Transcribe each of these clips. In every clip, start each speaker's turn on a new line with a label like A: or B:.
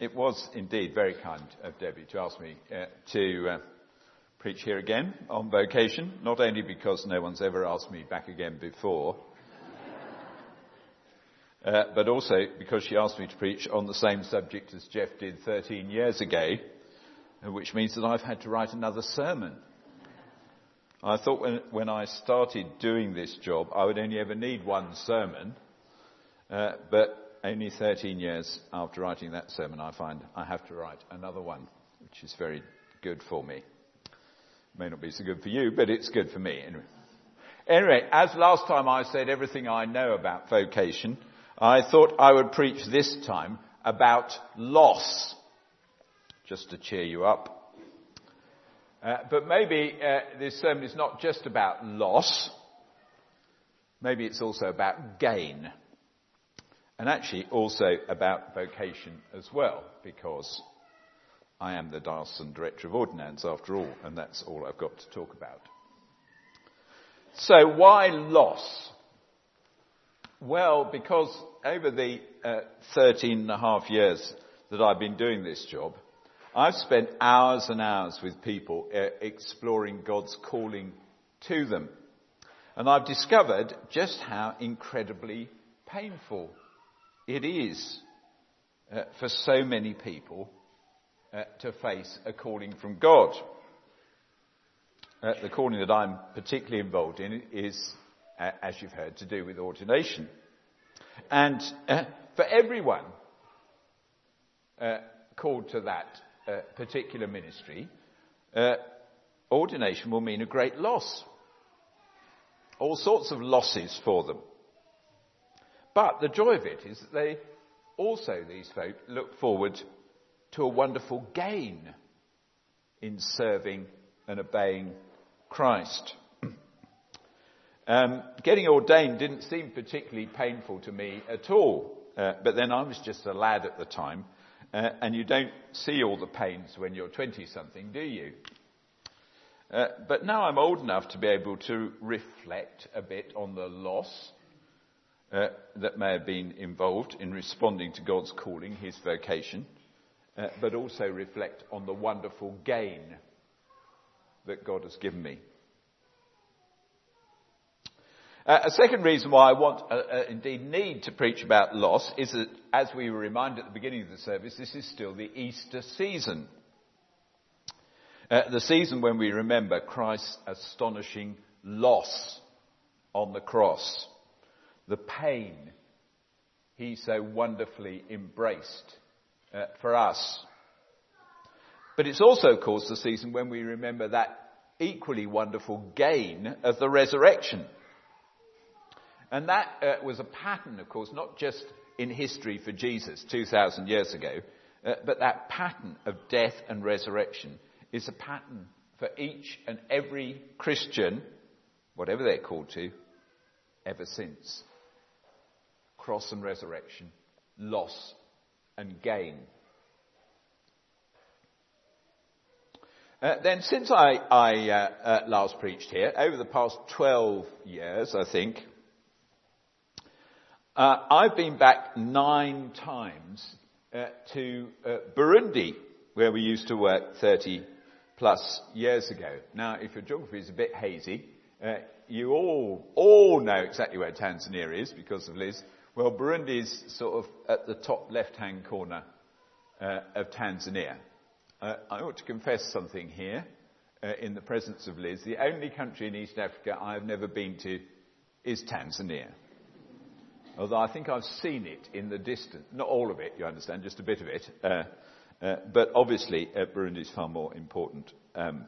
A: It was indeed very kind of Debbie to ask me uh, to uh, preach here again on vocation, not only because no one's ever asked me back again before, uh, but also because she asked me to preach on the same subject as Jeff did 13 years ago, which means that I've had to write another sermon. I thought when, when I started doing this job, I would only ever need one sermon, uh, but only 13 years after writing that sermon, I find I have to write another one, which is very good for me. May not be so good for you, but it's good for me anyway. Anyway, as last time I said everything I know about vocation, I thought I would preach this time about loss, just to cheer you up. Uh, but maybe uh, this sermon is not just about loss. Maybe it's also about gain and actually also about vocation as well, because I am the Diocesan Director of Ordinands after all, and that's all I've got to talk about. So why loss? Well, because over the uh, 13 and a half years that I've been doing this job, I've spent hours and hours with people uh, exploring God's calling to them. And I've discovered just how incredibly painful it is uh, for so many people uh, to face a calling from God. Uh, the calling that I'm particularly involved in is, uh, as you've heard, to do with ordination. And uh, for everyone uh, called to that particular ministry, ordination will mean a great loss. All sorts of losses for them. But the joy of it is that they also, these folk, look forward to a wonderful gain in serving and obeying Christ. um, getting ordained didn't seem particularly painful to me at all, uh, but then I was just a lad at the time, uh, and you don't see all the pains when you're 20 something, do you? Uh, but now I'm old enough to be able to reflect a bit on the loss uh, that may have been involved in responding to God's calling, his vocation, uh, but also reflect on the wonderful gain that God has given me. Uh, a second reason why I want, uh, uh, indeed need to preach about loss is that, as we were reminded at the beginning of the service, this is still the Easter season. Uh, the season when we remember Christ's astonishing loss on the cross the pain he so wonderfully embraced uh, for us. But it's also, of course, the season when we remember that equally wonderful gain of the resurrection. And that uh, was a pattern, of course, not just in history for Jesus 2,000 years ago, uh, but that pattern of death and resurrection is a pattern for each and every Christian, whatever they're called to, ever since cross and resurrection, loss and gain. Uh, then since I, I uh, uh, last preached here, over the past 12 years, I think, uh, I've been back nine times uh, to uh, Burundi, where we used to work 30 plus years ago. Now, if your geography is a bit hazy, you all, all know exactly where Tanzania is because of Liz, well, Burundi is sort of at the top left-hand corner uh, of Tanzania. Uh, I ought to confess something here uh, in the presence of Liz. The only country in East Africa I have never been to is Tanzania. Although I think I've seen it in the distance. Not all of it, you understand, just a bit of it. Uh, uh, but obviously, uh, Burundi is far more important. Um,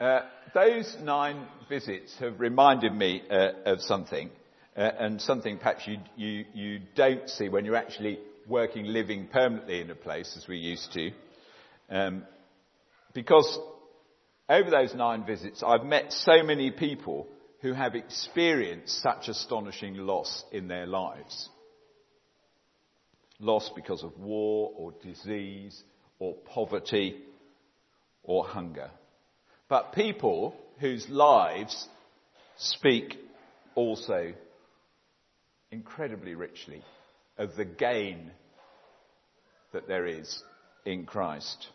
A: Uh, those nine visits have reminded me uh, of something, uh, and something perhaps you, you, you, don't see when you're actually working, living permanently in a place as we used to. Um, because over those nine visits, I've met so many people who have experienced such astonishing loss in their lives. Loss because of war or disease or poverty or hunger but people whose lives speak also incredibly richly of the gain that there is in Christ.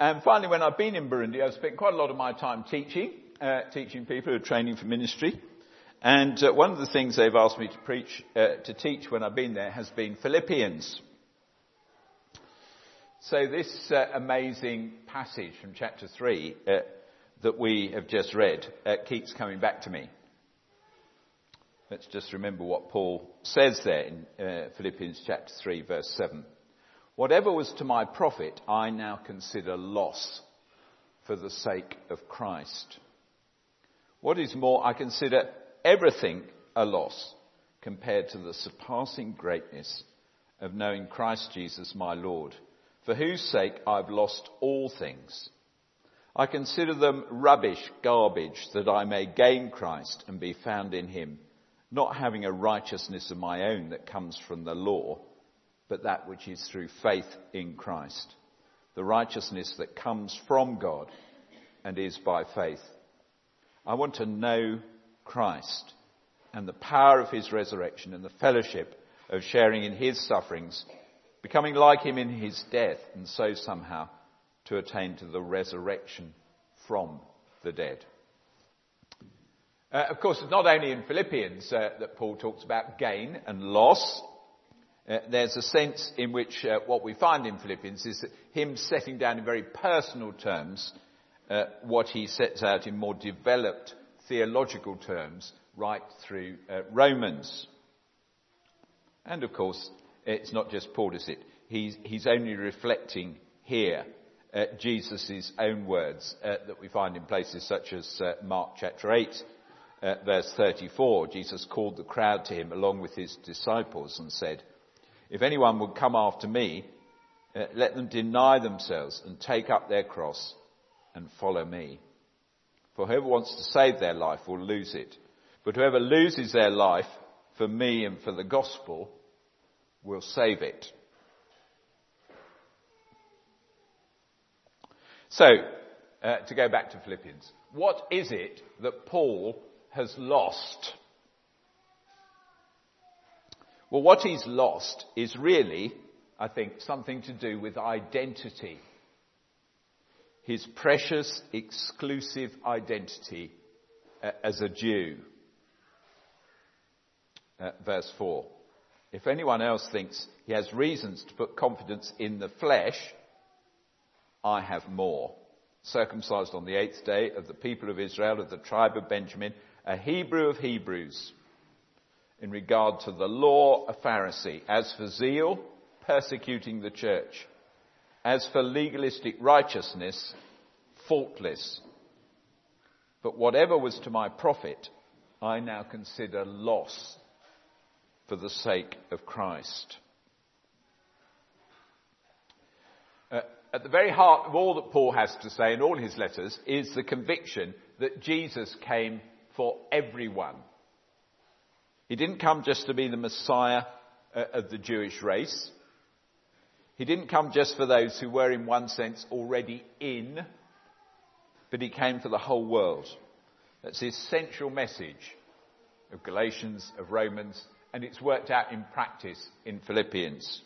A: And finally, when I've been in Burundi, I've spent quite a lot of my time teaching, uh, teaching people who are training for ministry. And uh, one of the things they've asked me to preach, uh, to teach when I've been there has been Philippians. So this uh, amazing passage from chapter 3 uh, that we have just read uh, keeps coming back to me. Let's just remember what Paul says there in uh, Philippians chapter 3 verse 7. Whatever was to my profit, I now consider loss for the sake of Christ. What is more, I consider everything a loss compared to the surpassing greatness of knowing Christ Jesus my Lord for whose sake I've lost all things. I consider them rubbish, garbage, that I may gain Christ and be found in him, not having a righteousness of my own that comes from the law, but that which is through faith in Christ. The righteousness that comes from God and is by faith. I want to know Christ and the power of his resurrection and the fellowship of sharing in his sufferings becoming like him in his death, and so somehow to attain to the resurrection from the dead. Uh, of course, it's not only in Philippians uh, that Paul talks about gain and loss. Uh, there's a sense in which uh, what we find in Philippians is him setting down in very personal terms uh, what he sets out in more developed theological terms right through uh, Romans. And of course, it's not just Paul, is it? He's, he's only reflecting here uh, Jesus' own words uh, that we find in places such as uh, Mark chapter 8, uh, verse 34. Jesus called the crowd to him along with his disciples and said, If anyone would come after me, uh, let them deny themselves and take up their cross and follow me. For whoever wants to save their life will lose it. But whoever loses their life for me and for the gospel will save it. So, uh, to go back to Philippians, what is it that Paul has lost? Well, what he's lost is really, I think, something to do with identity. His precious, exclusive identity uh, as a Jew. Uh, verse 4. If anyone else thinks he has reasons to put confidence in the flesh, I have more. Circumcised on the eighth day of the people of Israel, of the tribe of Benjamin, a Hebrew of Hebrews. In regard to the law, a Pharisee. As for zeal, persecuting the church. As for legalistic righteousness, faultless. But whatever was to my profit, I now consider loss for the sake of Christ. Uh, at the very heart of all that Paul has to say in all his letters is the conviction that Jesus came for everyone. He didn't come just to be the Messiah uh, of the Jewish race. He didn't come just for those who were in one sense already in, but he came for the whole world. That's the essential message of Galatians, of Romans, and it's worked out in practice in Philippians.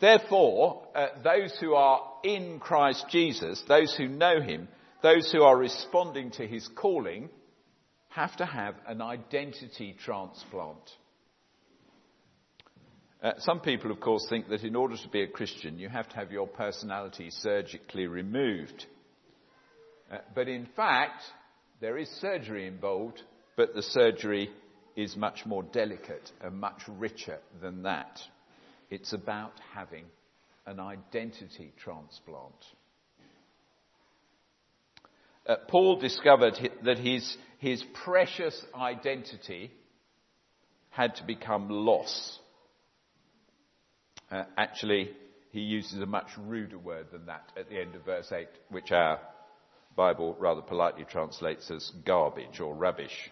A: Therefore, uh, those who are in Christ Jesus, those who know Him, those who are responding to His calling, have to have an identity transplant. Uh, some people, of course, think that in order to be a Christian, you have to have your personality surgically removed. Uh, but in fact, there is surgery involved, but the surgery is much more delicate and much richer than that. It's about having an identity transplant. Uh, Paul discovered that his, his precious identity had to become loss. Uh, actually, he uses a much ruder word than that at the end of verse 8, which our Bible rather politely translates as garbage or rubbish.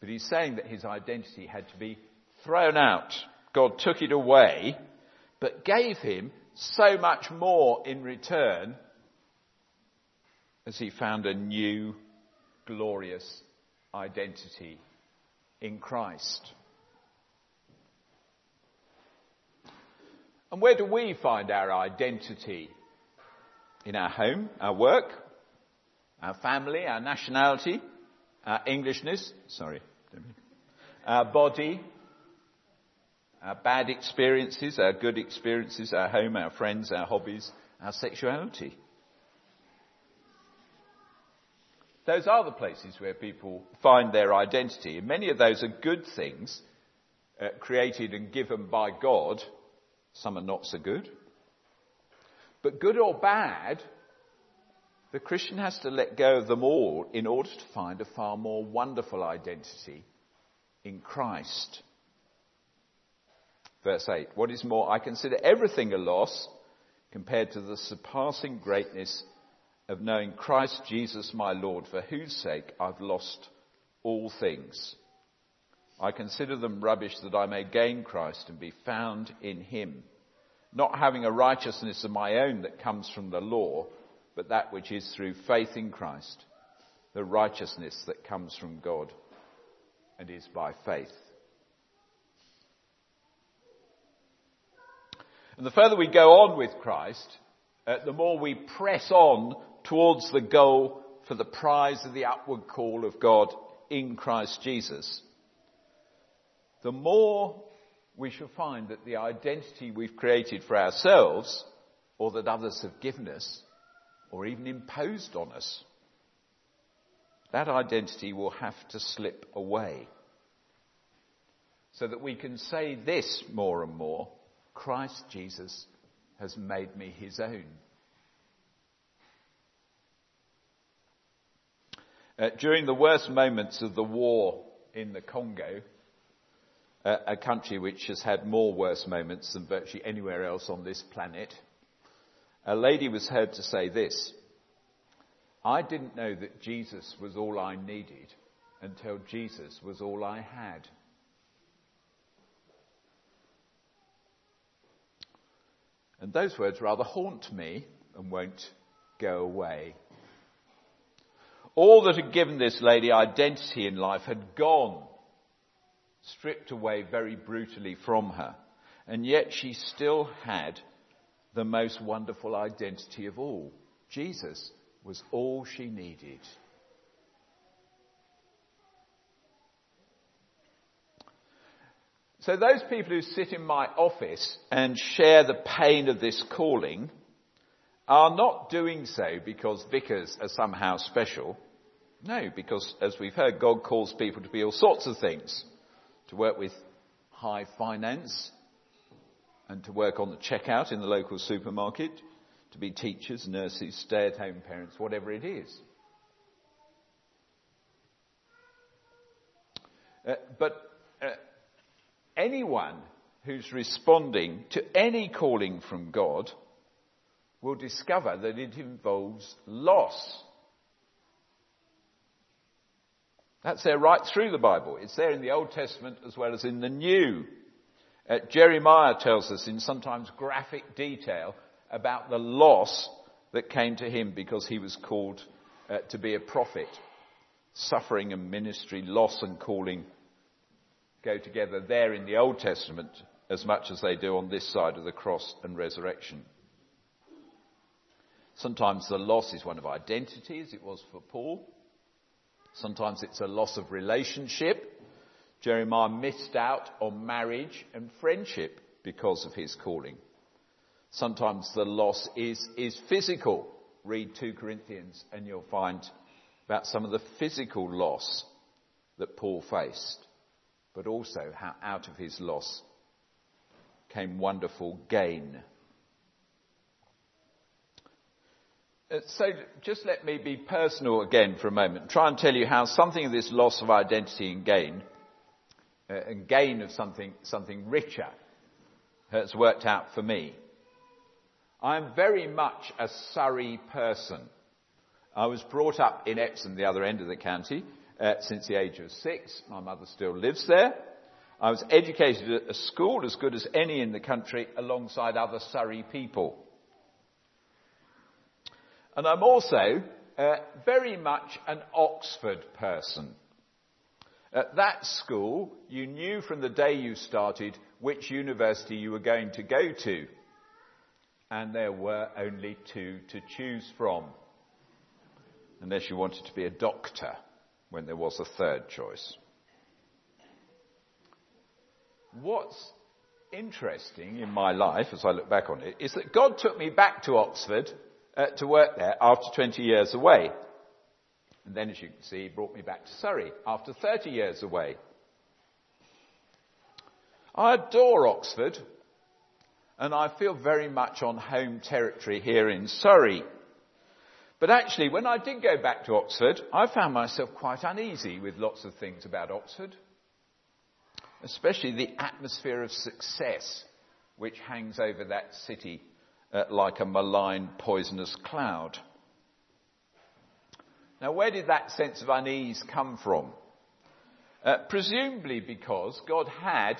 A: But he's saying that his identity had to be thrown out. God took it away, but gave him so much more in return as he found a new, glorious identity in Christ. And where do we find our identity? In our home, our work, our family, our nationality, our Englishness, sorry, our body, our bad experiences, our good experiences, our home, our friends, our hobbies, our sexuality. Those are the places where people find their identity. And many of those are good things uh, created and given by God. Some are not so good. But good or bad, the Christian has to let go of them all in order to find a far more wonderful identity in Christ. Verse 8. What is more, I consider everything a loss compared to the surpassing greatness of knowing Christ Jesus my Lord, for whose sake I've lost all things. I consider them rubbish that I may gain Christ and be found in him, not having a righteousness of my own that comes from the law, but that which is through faith in Christ, the righteousness that comes from God and is by faith. And the further we go on with Christ, uh, the more we press on towards the goal for the prize of the upward call of God in Christ Jesus, the more we shall find that the identity we've created for ourselves or that others have given us or even imposed on us, that identity will have to slip away. So that we can say this more and more Christ Jesus has made me his own. Uh, during the worst moments of the war in the Congo, uh, a country which has had more worse moments than virtually anywhere else on this planet, a lady was heard to say this I didn't know that Jesus was all I needed until Jesus was all I had. And those words rather haunt me and won't go away. All that had given this lady identity in life had gone, stripped away very brutally from her. And yet she still had the most wonderful identity of all. Jesus was all she needed. So those people who sit in my office and share the pain of this calling are not doing so because vicars are somehow special. No, because as we've heard, God calls people to be all sorts of things. To work with high finance and to work on the checkout in the local supermarket, to be teachers, nurses, stay-at-home parents, whatever it is. Uh, but uh, anyone who's responding to any calling from God will discover that it involves loss. That's there right through the Bible. It's there in the Old Testament as well as in the New. Uh, Jeremiah tells us in sometimes graphic detail about the loss that came to him because he was called uh, to be a prophet. Suffering and ministry, loss and calling go together there in the Old Testament as much as they do on this side of the cross and resurrection. Sometimes the loss is one of identity, as it was for Paul. Sometimes it's a loss of relationship. Jeremiah missed out on marriage and friendship because of his calling. Sometimes the loss is, is physical. Read 2 Corinthians and you'll find about some of the physical loss that Paul faced but also how out of his loss came wonderful gain. Uh, so just let me be personal again for a moment. Try and tell you how something of this loss of identity and gain, and gain of something, something richer, has worked out for me. I'm very much a Surrey person. I was brought up in Epsom, the other end of the county, uh, since the age of six. My mother still lives there. I was educated at a school as good as any in the country alongside other Surrey people. And I'm also uh, very much an Oxford person. At that school, you knew from the day you started which university you were going to go to. And there were only two to choose from. Unless you wanted to be a doctor, when there was a third choice. What's interesting in my life, as I look back on it, is that God took me back to Oxford uh, to work there after 20 years away. And then, as you can see, brought me back to Surrey after 30 years away. I adore Oxford, and I feel very much on home territory here in Surrey. But actually, when I did go back to Oxford, I found myself quite uneasy with lots of things about Oxford, especially the atmosphere of success which hangs over that city uh, like a malign, poisonous cloud. Now, where did that sense of unease come from? Uh, presumably because God had,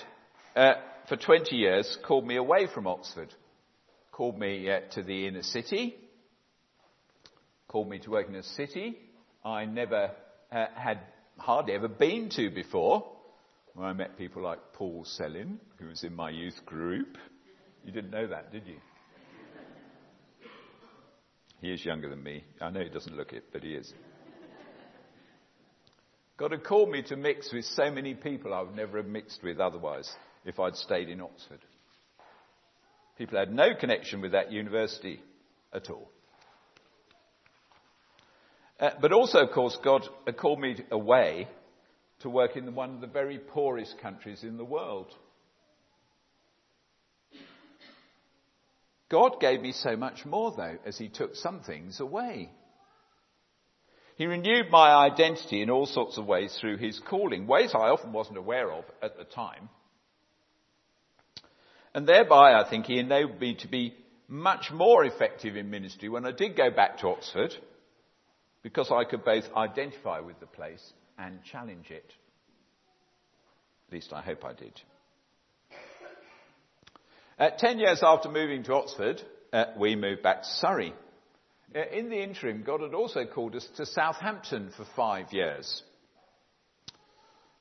A: uh, for 20 years, called me away from Oxford, called me uh, to the inner city, called me to work in a city I never uh, had hardly ever been to before, where I met people like Paul Sellin, who was in my youth group. You didn't know that, did you? He is younger than me. I know he doesn't look it, but he is. God had called me to mix with so many people I would never have mixed with otherwise if I'd stayed in Oxford. People had no connection with that university at all. Uh, but also, of course, God had called me away to work in one of the very poorest countries in the world. God gave me so much more, though, as He took some things away. He renewed my identity in all sorts of ways through His calling, ways I often wasn't aware of at the time. And thereby, I think, He enabled me to be much more effective in ministry when I did go back to Oxford, because I could both identify with the place and challenge it. At least I hope I did. Uh, ten years after moving to Oxford, uh, we moved back to Surrey. Uh, in the interim, God had also called us to Southampton for five years.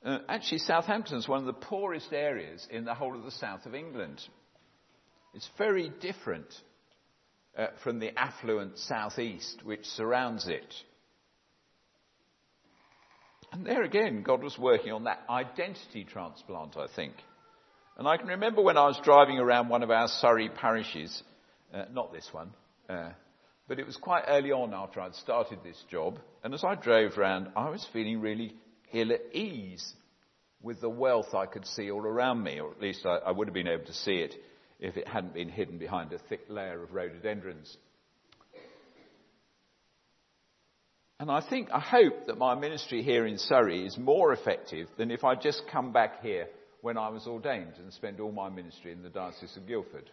A: Uh, actually, Southampton is one of the poorest areas in the whole of the south of England. It's very different uh, from the affluent southeast which surrounds it. And there again, God was working on that identity transplant, I think. And I can remember when I was driving around one of our Surrey parishes, uh, not this one, uh, but it was quite early on after I'd started this job. And as I drove around, I was feeling really ill at ease with the wealth I could see all around me, or at least I, I would have been able to see it if it hadn't been hidden behind a thick layer of rhododendrons. And I think, I hope that my ministry here in Surrey is more effective than if I just come back here when I was ordained and spent all my ministry in the Diocese of Guildford.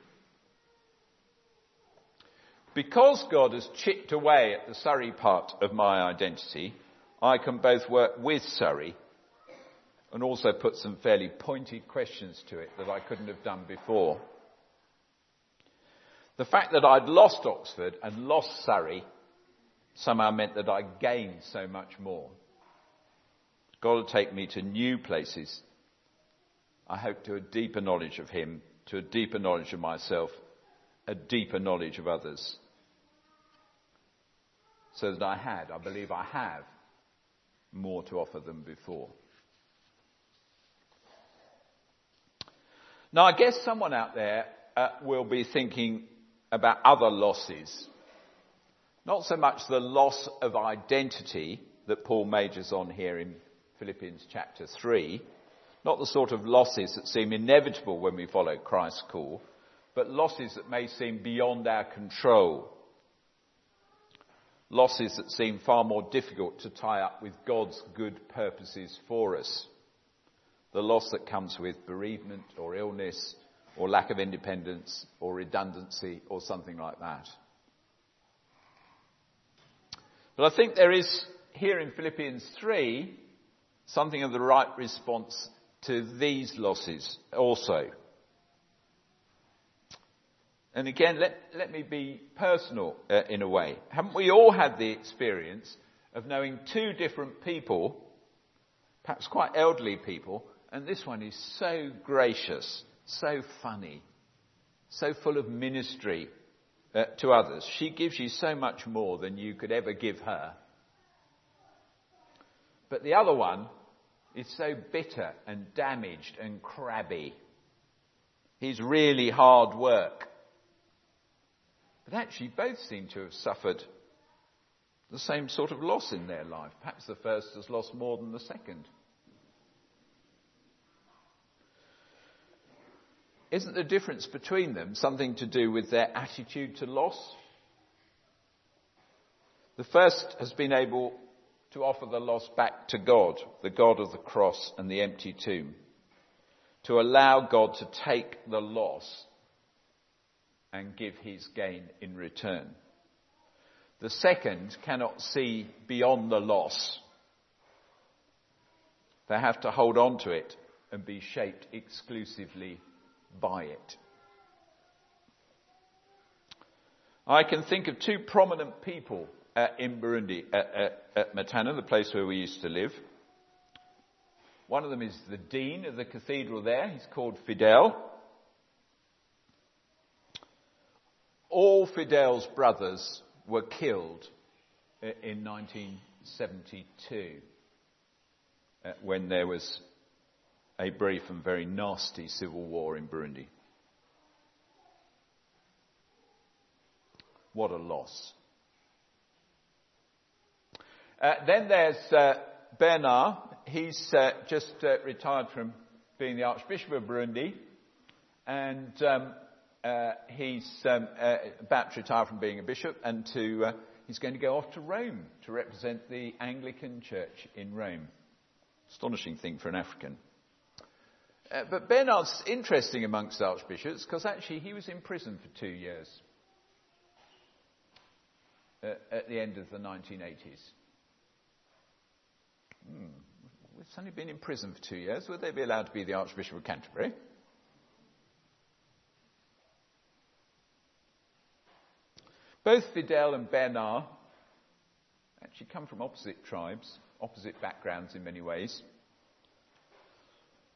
A: Because God has chipped away at the Surrey part of my identity, I can both work with Surrey and also put some fairly pointed questions to it that I couldn't have done before. The fact that I'd lost Oxford and lost Surrey somehow meant that I gained so much more. God will take me to new places I hope to a deeper knowledge of Him, to a deeper knowledge of myself, a deeper knowledge of others. So that I had, I believe I have, more to offer than before. Now, I guess someone out there uh, will be thinking about other losses. Not so much the loss of identity that Paul majors on here in Philippians chapter 3, not the sort of losses that seem inevitable when we follow Christ's call, but losses that may seem beyond our control. Losses that seem far more difficult to tie up with God's good purposes for us. The loss that comes with bereavement or illness or lack of independence or redundancy or something like that. But I think there is here in Philippians 3 something of the right response to these losses also. And again, let, let me be personal uh, in a way. Haven't we all had the experience of knowing two different people, perhaps quite elderly people, and this one is so gracious, so funny, so full of ministry uh, to others. She gives you so much more than you could ever give her. But the other one is so bitter and damaged and crabby. He's really hard work. But actually, both seem to have suffered the same sort of loss in their life. Perhaps the first has lost more than the second. Isn't the difference between them something to do with their attitude to loss? The first has been able to offer the loss back to God, the God of the cross and the empty tomb, to allow God to take the loss and give his gain in return. The second cannot see beyond the loss. They have to hold on to it and be shaped exclusively by it. I can think of two prominent people uh, in Burundi, at, at, at Matana, the place where we used to live. One of them is the dean of the cathedral there. He's called Fidel. All Fidel's brothers were killed in 1972 uh, when there was a brief and very nasty civil war in Burundi. What a loss. Uh, then there's uh, Bernard. He's uh, just uh, retired from being the Archbishop of Burundi, and um, uh, he's um, about to retire from being a bishop, and to he's going to go off to Rome to represent the Anglican Church in Rome. Astonishing thing for an African. But Bernard's interesting amongst archbishops because actually he was in prison for two years at the end of the 1980s. Hmm. We've only been in prison for two years. Would they be allowed to be the Archbishop of Canterbury? Both Fidel and Bernard actually come from opposite tribes, opposite backgrounds in many ways.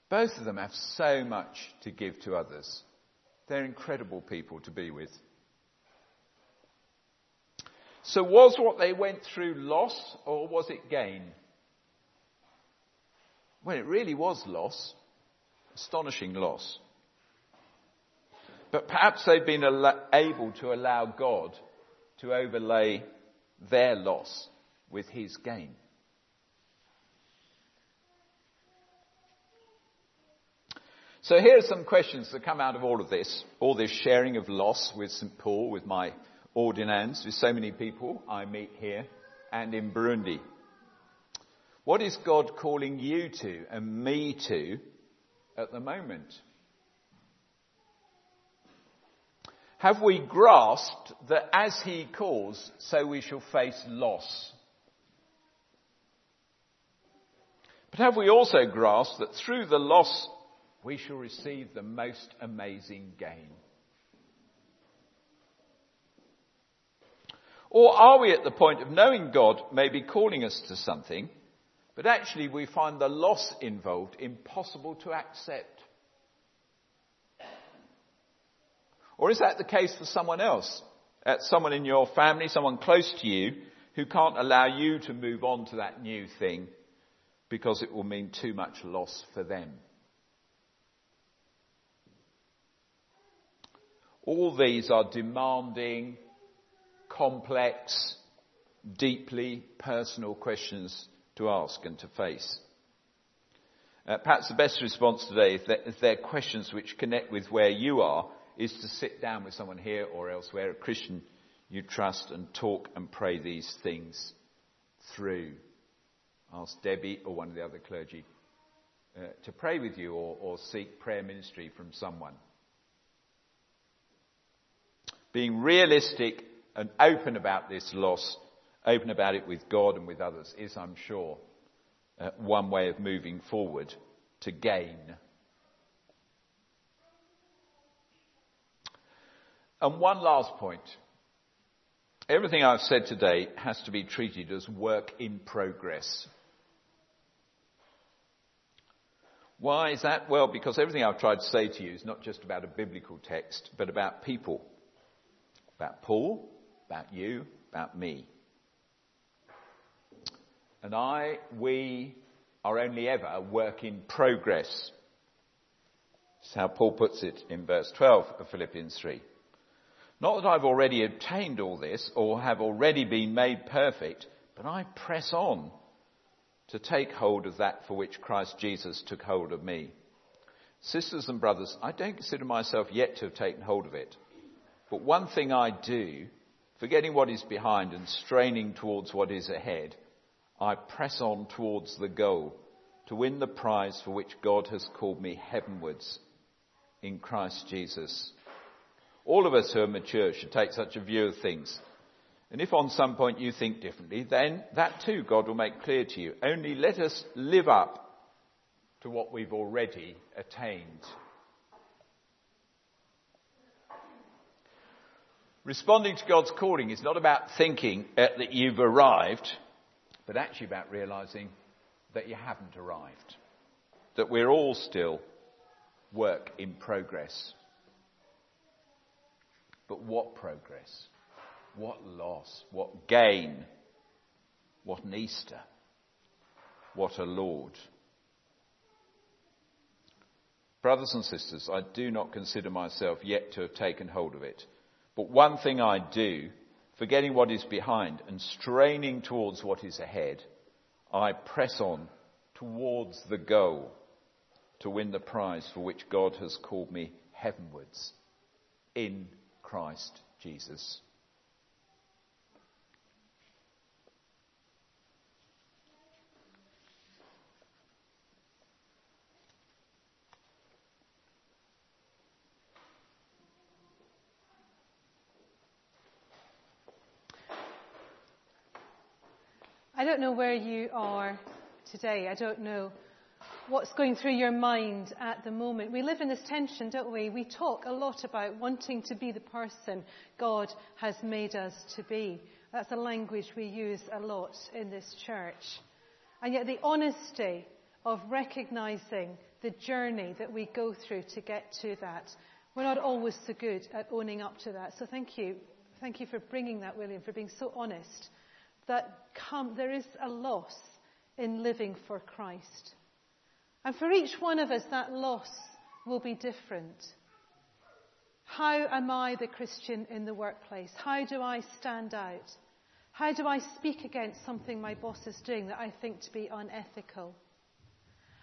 A: Both of them have so much to give to others. They're incredible people to be with. So, was what they went through loss or was it gain? Well, it really was loss. Astonishing loss. But perhaps they've been able to allow God to overlay their loss with his gain. So here are some questions that come out of all of this, all this sharing of loss with St. Paul, with my ordinands, with so many people I meet here and in Burundi. What is God calling you to and me to at the moment? Have we grasped that as He calls, so we shall face loss? But have we also grasped that through the loss we shall receive the most amazing gain? Or are we at the point of knowing God may be calling us to something, but actually we find the loss involved impossible to accept. Or is that the case for someone else? At someone in your family, someone close to you, who can't allow you to move on to that new thing because it will mean too much loss for them. All these are demanding, complex, deeply personal questions to ask and to face. Uh, perhaps the best response today, if there, if there, are questions which connect with where you are, is to sit down with someone here or elsewhere, a Christian you trust, and talk and pray these things through. Ask Debbie or one of the other clergy uh, to pray with you or, or seek prayer ministry from someone. Being realistic and open about this loss open about it with God and with others is, I'm sure, uh, one way of moving forward to gain. And one last point. Everything I've said today has to be treated as work in progress. Why is that? Well, because everything I've tried to say to you is not just about a biblical text, but about people. About Paul, about you, about me. And I, we are only ever a work in progress. That's how Paul puts it in verse 12 of Philippians 3. Not that I've already obtained all this or have already been made perfect, but I press on to take hold of that for which Christ Jesus took hold of me. Sisters and brothers, I don't consider myself yet to have taken hold of it. But one thing I do, forgetting what is behind and straining towards what is ahead, I press on towards the goal to win the prize for which God has called me heavenwards in Christ Jesus. All of us who are mature should take such a view of things. And if on some point you think differently, then that too God will make clear to you. Only let us live up to what we've already attained. Responding to God's calling is not about thinking that you've arrived, but actually about realizing that you haven't arrived. That we're all still work in progress. But what progress? What loss? What gain? What an Easter? What a Lord? Brothers and sisters, I do not consider myself yet to have taken hold of it. But one thing I do, forgetting what is behind and straining towards what is ahead, I press on towards the goal to win the prize for which God has called me heavenwards in Christ Jesus.
B: I don't know where you are today. I don't know what's going through your mind at the moment. We live in this tension, don't we? We talk a lot about wanting to be the person God has made us to be. That's a language we use a lot in this church. And yet the honesty of recognizing the journey that we go through to get to that, we're not always so good at owning up to that. So thank you. Thank you for bringing that, William, for being so honest that come, there is a loss in living for Christ. And for each one of us, that loss will be different. How am I the Christian in the workplace? How do I stand out? How do I speak against something my boss is doing that I think to be unethical?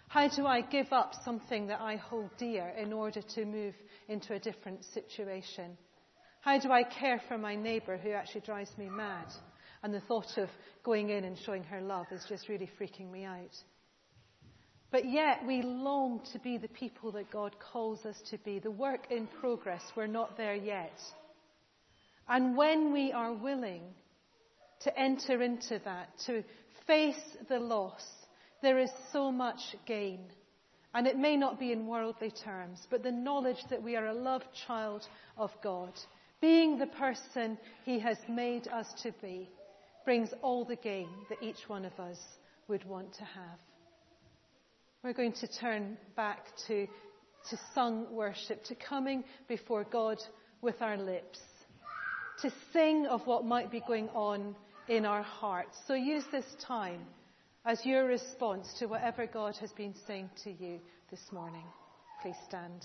B: How do I give up something that I hold dear in order to move into a different situation? How do I care for my neighbour who actually drives me mad? And the thought of going in and showing her love is just really freaking me out. But yet we long to be the people that God calls us to be. The work in progress, we're not there yet. And when we are willing to enter into that, to face the loss, there is so much gain. And it may not be in worldly terms, but the knowledge that we are a loved child of God, being the person He has made us to be, brings all the gain that each one of us would want to have. We're going to turn back to, to sung worship, to coming before God with our lips, to sing of what might be going on in our hearts. So use this time as your response to whatever God has been saying to you this morning. Please stand.